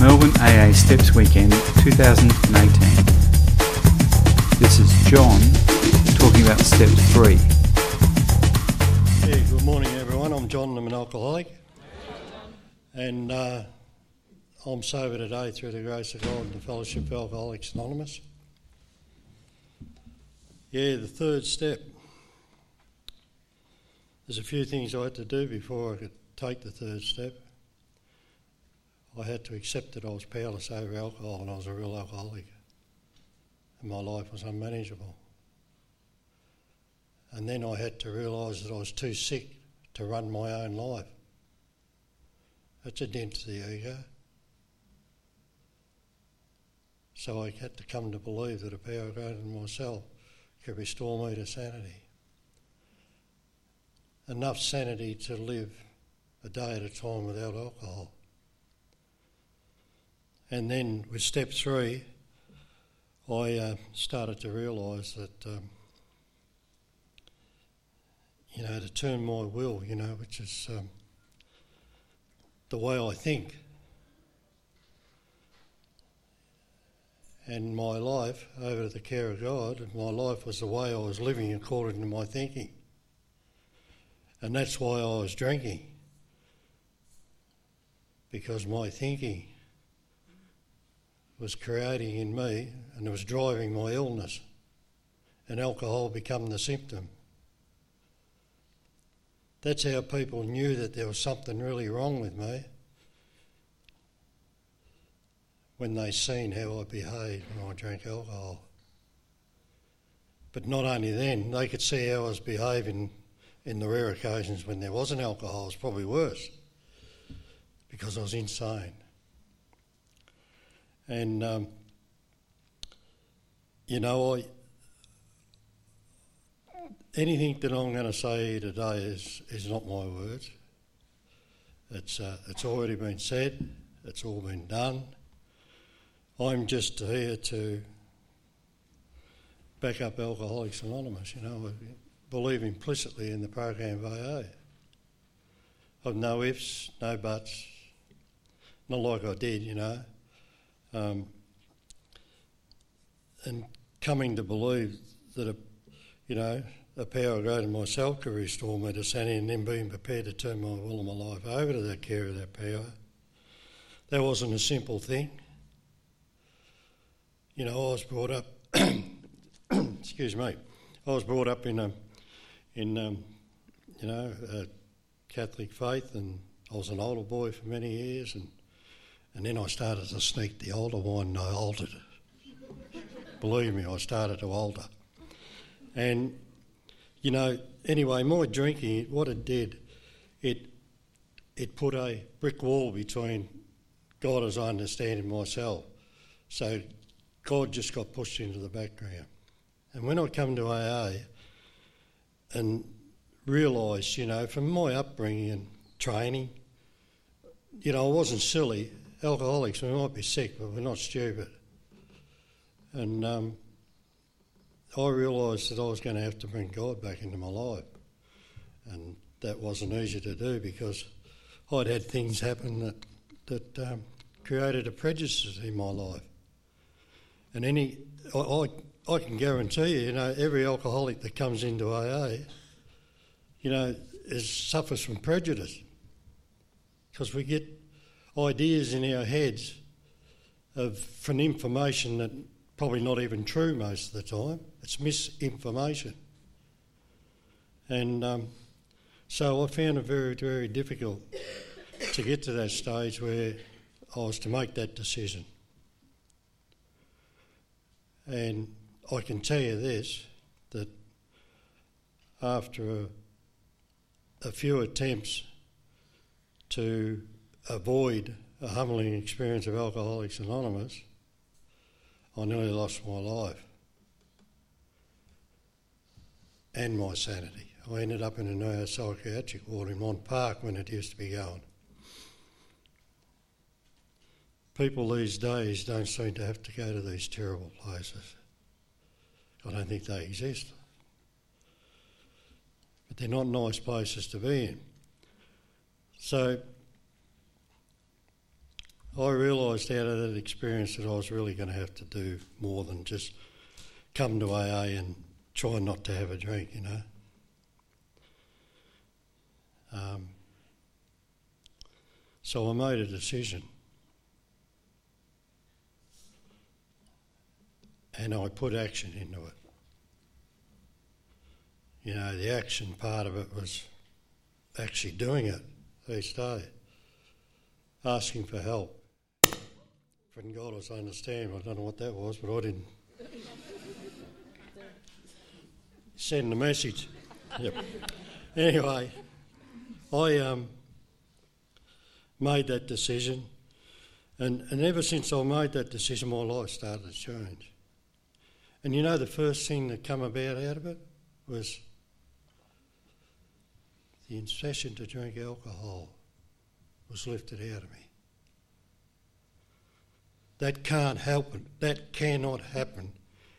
Melbourne AA Steps Weekend 2018. This is John talking about Step 3. Yeah, good morning, everyone. I'm John, I'm an alcoholic. And uh, I'm sober today through the grace of God and the Fellowship of Alcoholics Anonymous. Yeah, the third step. There's a few things I had to do before I could take the third step. I had to accept that I was powerless over alcohol and I was a real alcoholic. And my life was unmanageable. And then I had to realise that I was too sick to run my own life. That's a dent to the ego. So I had to come to believe that a power greater than myself could restore me to sanity. Enough sanity to live a day at a time without alcohol. And then with step three, I uh, started to realise that, um, you know, to turn my will, you know, which is um, the way I think. And my life over to the care of God, and my life was the way I was living according to my thinking. And that's why I was drinking. Because my thinking was creating in me and it was driving my illness. And alcohol became the symptom. That's how people knew that there was something really wrong with me when they seen how I behaved when I drank alcohol. But not only then, they could see how I was behaving in the rare occasions when there wasn't alcohol. It was probably worse because I was insane. And, um, you know, I, anything that I'm going to say today is, is not my words. It's, uh, it's already been said, it's all been done. I'm just here to back up Alcoholics Anonymous, you know, I believe implicitly in the program of AA. I've no ifs, no buts, not like I did, you know. Um, and coming to believe that a, you know, a power greater than myself could restore me to sanity and then being prepared to turn my will and my life over to that care of that power. That wasn't a simple thing. You know, I was brought up, excuse me, I was brought up in a, in, um, you know, Catholic faith and I was an older boy for many years and and then I started to sneak the older wine and I altered it. Believe me, I started to alter. And, you know, anyway, my drinking, what it did, it, it put a brick wall between God as I understand and myself. So God just got pushed into the background. And when I come to AA and realised, you know, from my upbringing and training, you know, I wasn't silly alcoholics, we might be sick, but we're not stupid. And um, I realised that I was going to have to bring God back into my life. And that wasn't easy to do because I'd had things happen that, that um, created a prejudice in my life. And any, I, I, I can guarantee you, you know, every alcoholic that comes into AA, you know, is, suffers from prejudice because we get ideas in our heads of from information that probably not even true most of the time. It's misinformation. And um, so I found it very, very difficult to get to that stage where I was to make that decision. And I can tell you this that after a, a few attempts to avoid a humbling experience of Alcoholics Anonymous, I nearly lost my life and my sanity. I ended up in a neuropsychiatric ward in Mont Park when it used to be going. People these days don't seem to have to go to these terrible places. I don't think they exist. But they're not nice places to be in. So I realised out of that experience that I was really going to have to do more than just come to AA and try not to have a drink, you know. Um, so I made a decision. And I put action into it. You know, the action part of it was actually doing it each day, asking for help. Friend God was understand. I don't know what that was, but I didn't. Send the message. Yep. Anyway, I um, made that decision, and, and ever since I made that decision, my life started to change. And you know, the first thing that come about out of it was the incession to drink alcohol was lifted out of me. That can't happen. That cannot happen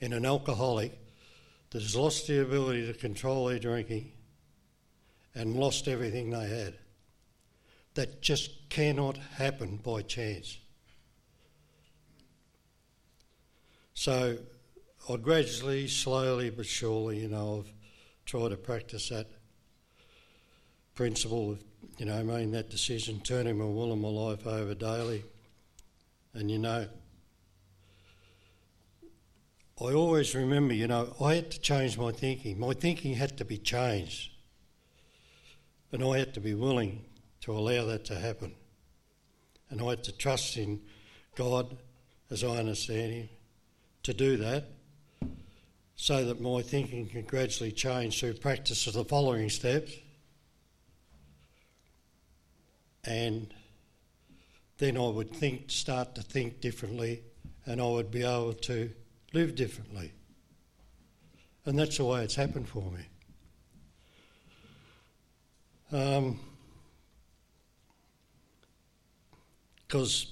in an alcoholic that has lost the ability to control their drinking and lost everything they had. That just cannot happen by chance. So I gradually, slowly but surely, you know, I've tried to practice that principle of, you know, making that decision, turning my will and my life over daily. And, you know, I always remember, you know, I had to change my thinking. My thinking had to be changed. And I had to be willing to allow that to happen. And I had to trust in God, as I understand Him, to do that so that my thinking can gradually change through practice of the following steps. And then I would think, start to think differently, and I would be able to live differently. And that's the way it's happened for me. Because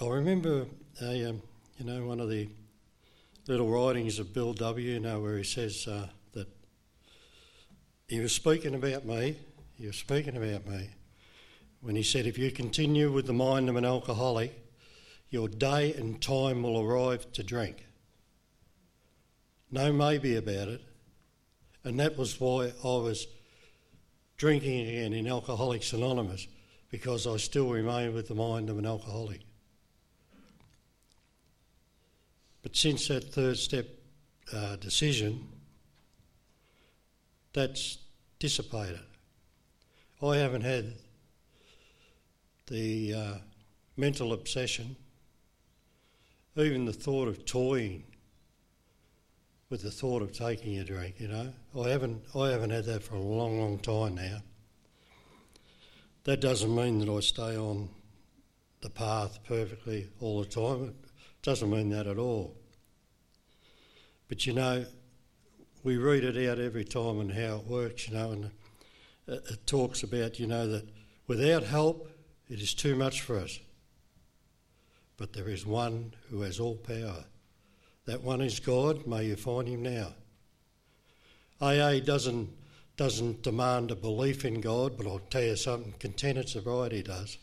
um, I remember, a, um, you know, one of the little writings of Bill W., you know, where he says uh, that he was speaking about me, he was speaking about me, when he said, if you continue with the mind of an alcoholic, your day and time will arrive to drink no maybe about it. And that was why I was drinking again in Alcoholics Anonymous, because I still remain with the mind of an alcoholic. But since that third step uh, decision, that's dissipated. I haven't had the uh, mental obsession, even the thought of toying with the thought of taking a drink. You know, I haven't I haven't had that for a long, long time now. That doesn't mean that I stay on the path perfectly all the time. It doesn't mean that at all. But you know, we read it out every time and how it works. You know, and it talks about you know that without help, it is too much for us. But there is one who has all power that one is God, may you find him now. AA doesn't, doesn't demand a belief in God, but I'll tell you something contented sobriety does.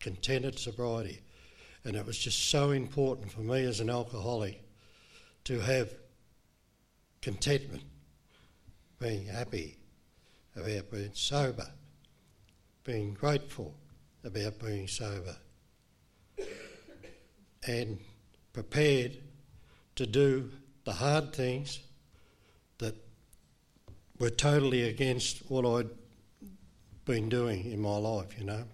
Contented sobriety. And it was just so important for me as an alcoholic to have contentment, being happy about being sober, being grateful about being sober, and prepared to do the hard things that were totally against what I'd been doing in my life, you know.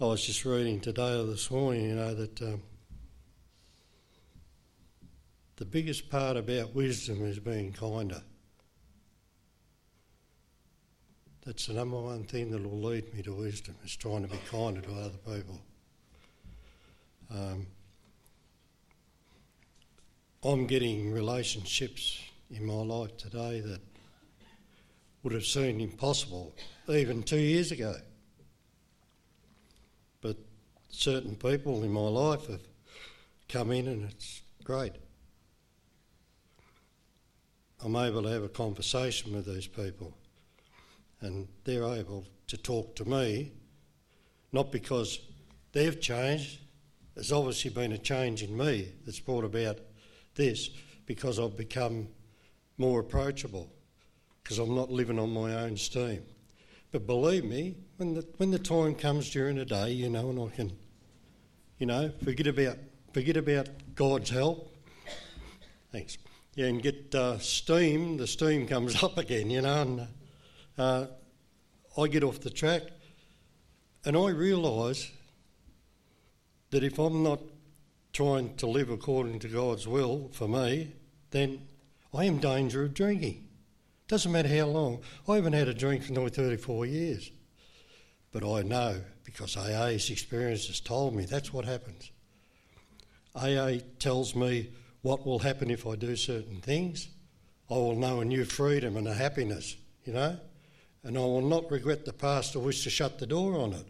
I was just reading today or this morning, you know, that um, the biggest part about wisdom is being kinder. That's the number one thing that will lead me to wisdom, is trying to be kinder to other people. Um, I'm getting relationships in my life today that would have seemed impossible even two years ago. But certain people in my life have come in and it's great. I'm able to have a conversation with these people and they're able to talk to me, not because they've changed. There's obviously been a change in me that's brought about this because I've become more approachable because I'm not living on my own steam. But believe me, when the when the time comes during the day, you know, and I can, you know, forget about forget about God's help. Thanks. Yeah, and get uh, steam. The steam comes up again, you know, and uh, I get off the track, and I realise that if I'm not trying to live according to God's will for me, then I am in danger of drinking. Doesn't matter how long. I haven't had a drink for nearly 34 years. But I know because AA's experience has told me that's what happens. AA tells me what will happen if I do certain things. I will know a new freedom and a happiness, you know, and I will not regret the past or wish to shut the door on it.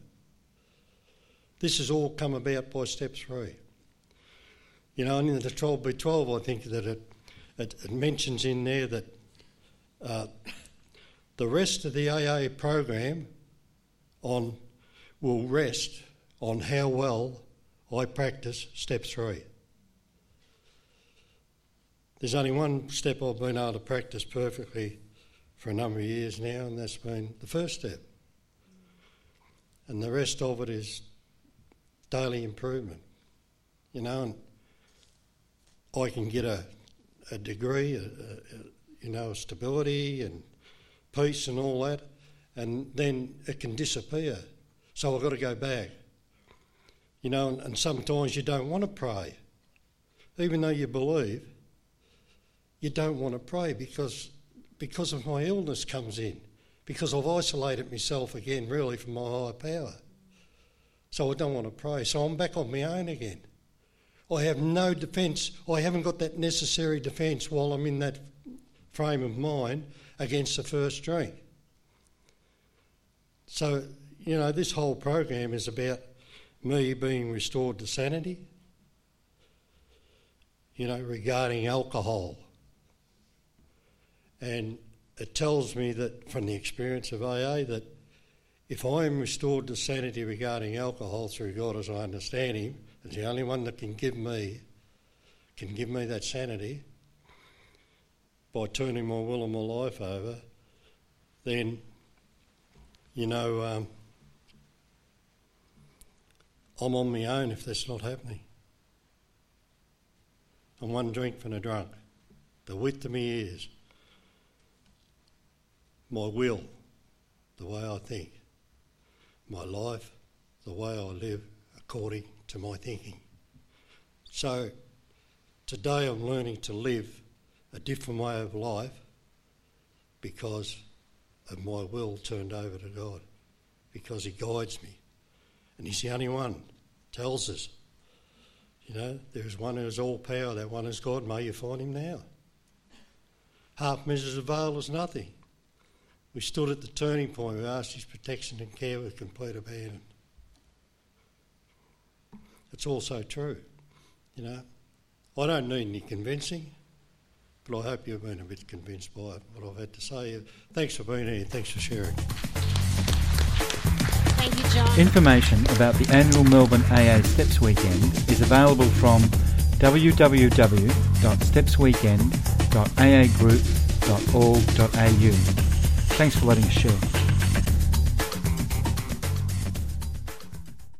This has all come about by step three. You know, and in the 12 and 12, I think that it, it, it mentions in there that uh, the rest of the AA program on will rest on how well I practice step three. There's only one step I've been able to practice perfectly for a number of years now, and that's been the first step. And the rest of it is daily improvement, you know, and I can get a, a degree, a, a, you know, stability and peace and all that, and then it can disappear. So I've got to go back. You know, and, and sometimes you don't want to pray. Even though you believe, you don't want to pray because, because of my illness comes in, because I've isolated myself again, really, from my higher power. So I don't want to pray. So I'm back on my own again. I have no defence. I haven't got that necessary defence while I'm in that frame of mind against the first drink. So, you know, this whole program is about me being restored to sanity, you know, regarding alcohol. And it tells me that from the experience of AA that if I am restored to sanity regarding alcohol through God as I understand Him, as the only one that can give me can give me that sanity, by turning my will and my life over, then, you know, um, I'm on my own if that's not happening. I'm one drink from a drunk. The width of my ears, my will, the way I think, my life, the way I live according to my thinking. So today I'm learning to live a different way of life because of my will turned over to God, because He guides me. And He's the only one tells us, you know, there is one who has all power, that one is God, may you find Him now. Half measures avail us nothing. We stood at the turning point, we asked His protection and care with complete abandon. It's also true, you know. I don't need any convincing. But I hope you've been a bit convinced by what I've had to say. Thanks for being here. Thanks for sharing. Thank you, John. Information about the annual Melbourne AA Steps Weekend is available from www.stepsweekend.aagroup.org.au. Thanks for letting us share.